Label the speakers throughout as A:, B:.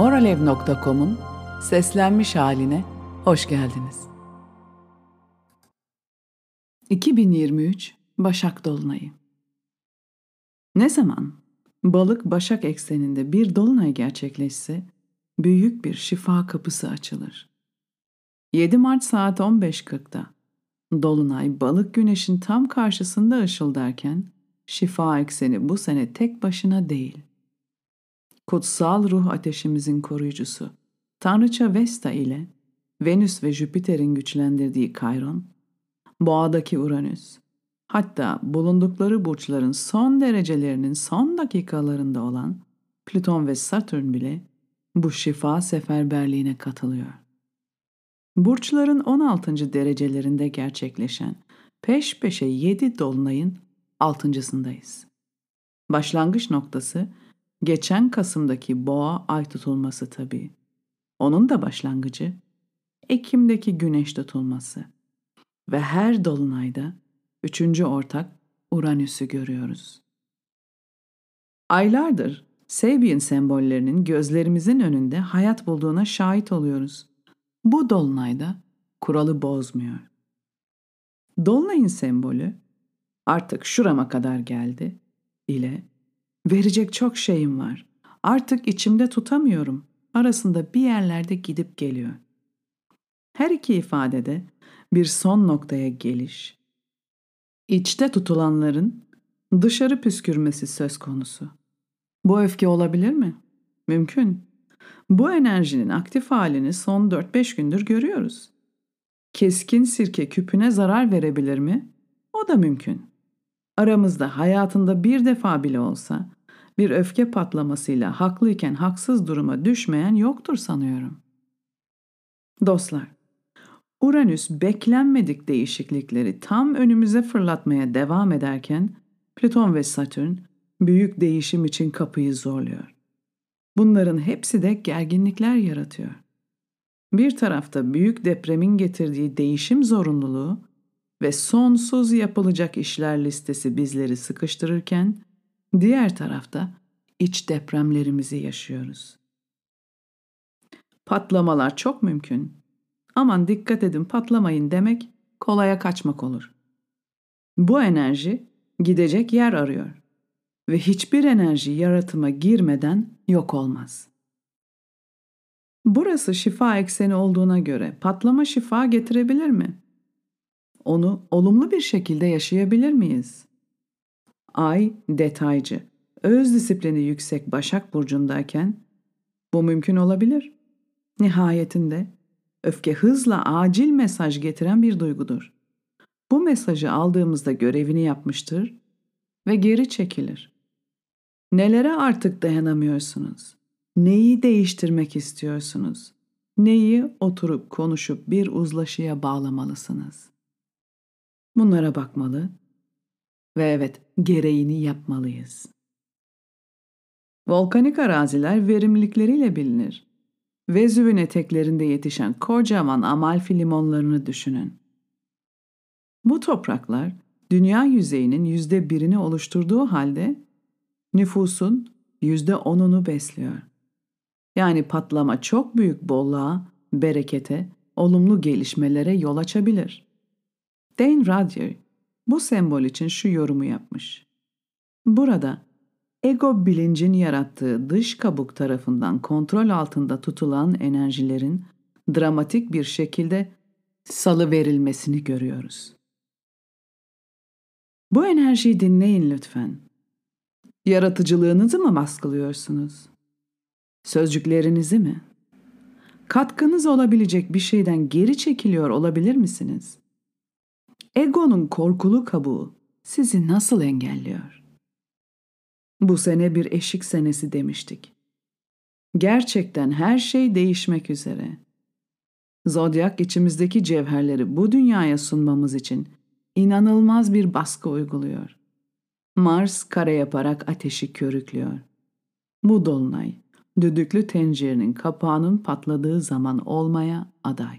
A: Moralev.com'un seslenmiş haline hoş geldiniz. 2023 Başak Dolunayı Ne zaman balık Başak ekseninde bir dolunay gerçekleşse büyük bir şifa kapısı açılır. 7 Mart saat 15.40'da Dolunay balık güneşin tam karşısında ışıldarken şifa ekseni bu sene tek başına değil kutsal ruh ateşimizin koruyucusu, Tanrıça Vesta ile Venüs ve Jüpiter'in güçlendirdiği Kayron, Boğa'daki Uranüs, hatta bulundukları burçların son derecelerinin son dakikalarında olan Plüton ve Satürn bile bu şifa seferberliğine katılıyor. Burçların 16. derecelerinde gerçekleşen peş peşe 7 dolunayın altıncısındayız. Başlangıç noktası Geçen Kasım'daki boğa ay tutulması tabii. Onun da başlangıcı Ekim'deki güneş tutulması. Ve her dolunayda üçüncü ortak Uranüs'ü görüyoruz. Aylardır Sabian sembollerinin gözlerimizin önünde hayat bulduğuna şahit oluyoruz. Bu dolunayda kuralı bozmuyor. Dolunayın sembolü artık şurama kadar geldi ile Verecek çok şeyim var. Artık içimde tutamıyorum. Arasında bir yerlerde gidip geliyor. Her iki ifadede bir son noktaya geliş, içte tutulanların dışarı püskürmesi söz konusu. Bu öfke olabilir mi? Mümkün. Bu enerjinin aktif halini son 4-5 gündür görüyoruz. Keskin sirke küpüne zarar verebilir mi? O da mümkün. Aramızda hayatında bir defa bile olsa bir öfke patlamasıyla haklıyken haksız duruma düşmeyen yoktur sanıyorum. Dostlar, Uranüs beklenmedik değişiklikleri tam önümüze fırlatmaya devam ederken Plüton ve Satürn büyük değişim için kapıyı zorluyor. Bunların hepsi de gerginlikler yaratıyor. Bir tarafta büyük depremin getirdiği değişim zorunluluğu ve sonsuz yapılacak işler listesi bizleri sıkıştırırken, diğer tarafta iç depremlerimizi yaşıyoruz. Patlamalar çok mümkün. Aman dikkat edin patlamayın demek kolaya kaçmak olur. Bu enerji gidecek yer arıyor ve hiçbir enerji yaratıma girmeden yok olmaz. Burası şifa ekseni olduğuna göre patlama şifa getirebilir mi? Onu olumlu bir şekilde yaşayabilir miyiz? Ay detaycı, öz disiplini yüksek Başak Burcu'ndayken bu mümkün olabilir. Nihayetinde öfke hızla acil mesaj getiren bir duygudur. Bu mesajı aldığımızda görevini yapmıştır ve geri çekilir. Nelere artık dayanamıyorsunuz? Neyi değiştirmek istiyorsunuz? Neyi oturup konuşup bir uzlaşıya bağlamalısınız? Bunlara bakmalı ve evet gereğini yapmalıyız. Volkanik araziler verimlilikleriyle bilinir. Vezüv'ün eteklerinde yetişen kocaman Amalfi limonlarını düşünün. Bu topraklar dünya yüzeyinin yüzde birini oluşturduğu halde nüfusun yüzde onunu besliyor. Yani patlama çok büyük bolluğa, berekete, olumlu gelişmelere yol açabilir. Dane Rudyer bu sembol için şu yorumu yapmış. Burada ego bilincin yarattığı dış kabuk tarafından kontrol altında tutulan enerjilerin dramatik bir şekilde salı verilmesini görüyoruz. Bu enerjiyi dinleyin lütfen. Yaratıcılığınızı mı baskılıyorsunuz? Sözcüklerinizi mi? Katkınız olabilecek bir şeyden geri çekiliyor olabilir misiniz? Egonun korkulu kabuğu sizi nasıl engelliyor? Bu sene bir eşik senesi demiştik. Gerçekten her şey değişmek üzere. Zodyak içimizdeki cevherleri bu dünyaya sunmamız için inanılmaz bir baskı uyguluyor. Mars kare yaparak ateşi körüklüyor. Bu dolunay düdüklü tencerenin kapağının patladığı zaman olmaya aday.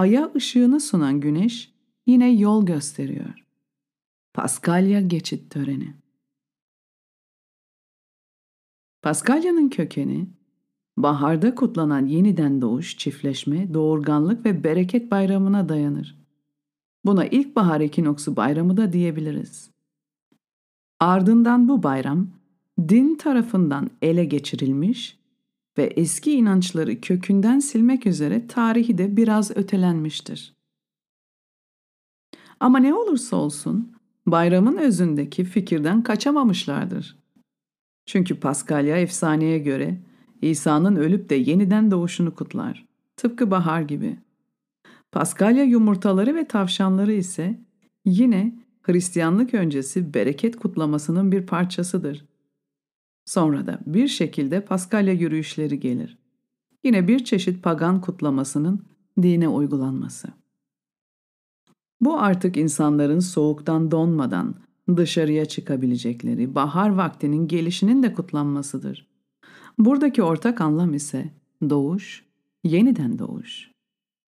A: Aya ışığını sunan güneş yine yol gösteriyor. Paskalya geçit töreni Paskalya'nın kökeni, baharda kutlanan yeniden doğuş, çiftleşme, doğurganlık ve bereket bayramına dayanır. Buna ilkbahar ekinoksu bayramı da diyebiliriz. Ardından bu bayram, din tarafından ele geçirilmiş ve eski inançları kökünden silmek üzere tarihi de biraz ötelenmiştir. Ama ne olursa olsun bayramın özündeki fikirden kaçamamışlardır. Çünkü Paskalya efsaneye göre İsa'nın ölüp de yeniden doğuşunu kutlar. Tıpkı bahar gibi. Paskalya yumurtaları ve tavşanları ise yine Hristiyanlık öncesi bereket kutlamasının bir parçasıdır. Sonra da bir şekilde Paskalya yürüyüşleri gelir. Yine bir çeşit pagan kutlamasının dine uygulanması. Bu artık insanların soğuktan donmadan dışarıya çıkabilecekleri bahar vaktinin gelişinin de kutlanmasıdır. Buradaki ortak anlam ise doğuş, yeniden doğuş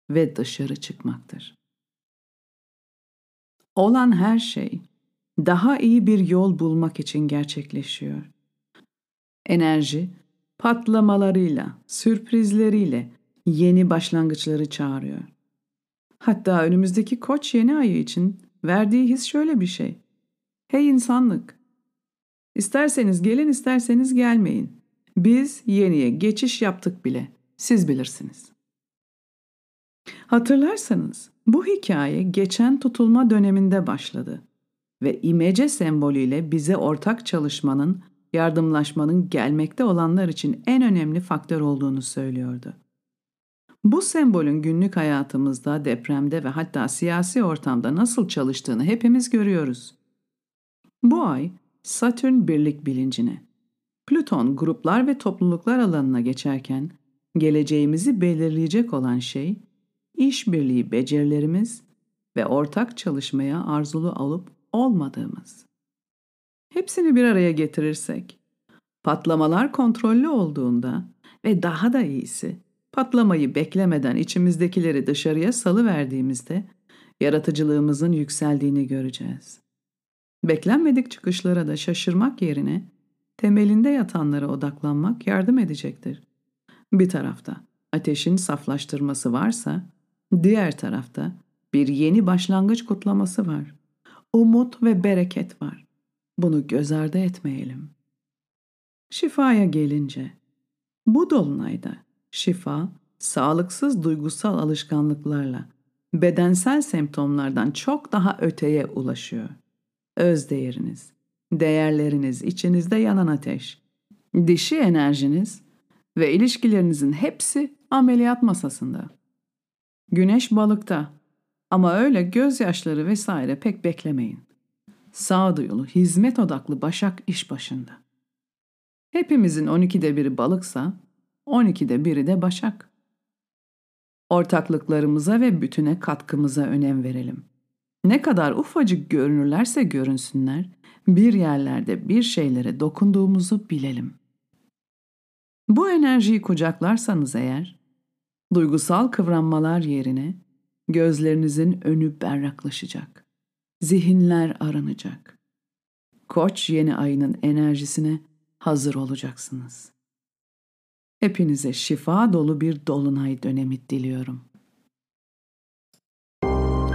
A: ve dışarı çıkmaktır. Olan her şey daha iyi bir yol bulmak için gerçekleşiyor. Enerji patlamalarıyla, sürprizleriyle yeni başlangıçları çağırıyor. Hatta önümüzdeki koç yeni ayı için verdiği his şöyle bir şey. Hey insanlık! İsterseniz gelin isterseniz gelmeyin. Biz yeniye geçiş yaptık bile. Siz bilirsiniz. Hatırlarsanız bu hikaye geçen tutulma döneminde başladı ve imece sembolüyle bize ortak çalışmanın, yardımlaşmanın gelmekte olanlar için en önemli faktör olduğunu söylüyordu. Bu sembolün günlük hayatımızda, depremde ve hatta siyasi ortamda nasıl çalıştığını hepimiz görüyoruz. Bu ay Satürn birlik bilincine, Plüton gruplar ve topluluklar alanına geçerken geleceğimizi belirleyecek olan şey işbirliği becerilerimiz ve ortak çalışmaya arzulu alıp olmadığımız. Hepsini bir araya getirirsek, patlamalar kontrollü olduğunda ve daha da iyisi, patlamayı beklemeden içimizdekileri dışarıya salı verdiğimizde yaratıcılığımızın yükseldiğini göreceğiz. Beklenmedik çıkışlara da şaşırmak yerine temelinde yatanlara odaklanmak yardım edecektir. Bir tarafta ateşin saflaştırması varsa, diğer tarafta bir yeni başlangıç kutlaması var. Umut ve bereket var. Bunu göz ardı etmeyelim. Şifaya gelince, bu dolunayda şifa, sağlıksız duygusal alışkanlıklarla bedensel semptomlardan çok daha öteye ulaşıyor. Öz değeriniz, değerleriniz, içinizde yanan ateş, dişi enerjiniz ve ilişkilerinizin hepsi ameliyat masasında. Güneş balıkta ama öyle gözyaşları vesaire pek beklemeyin. Sağduyulu, hizmet odaklı Başak iş başında. Hepimizin 12'de biri balıksa 12'de biri de Başak. Ortaklıklarımıza ve bütüne katkımıza önem verelim. Ne kadar ufacık görünürlerse görünsünler, bir yerlerde bir şeylere dokunduğumuzu bilelim. Bu enerjiyi kucaklarsanız eğer, duygusal kıvranmalar yerine gözlerinizin önü berraklaşacak. Zihinler aranacak. Koç yeni ayının enerjisine hazır olacaksınız. Hepinize şifa dolu bir dolunay dönemi diliyorum.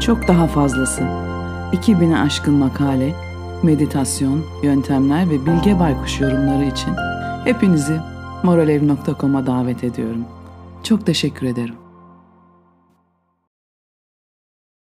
A: Çok daha fazlası. 2000'e aşkın makale, meditasyon, yöntemler ve Bilge Baykuş yorumları için hepinizi moralev.com'a davet ediyorum. Çok teşekkür ederim.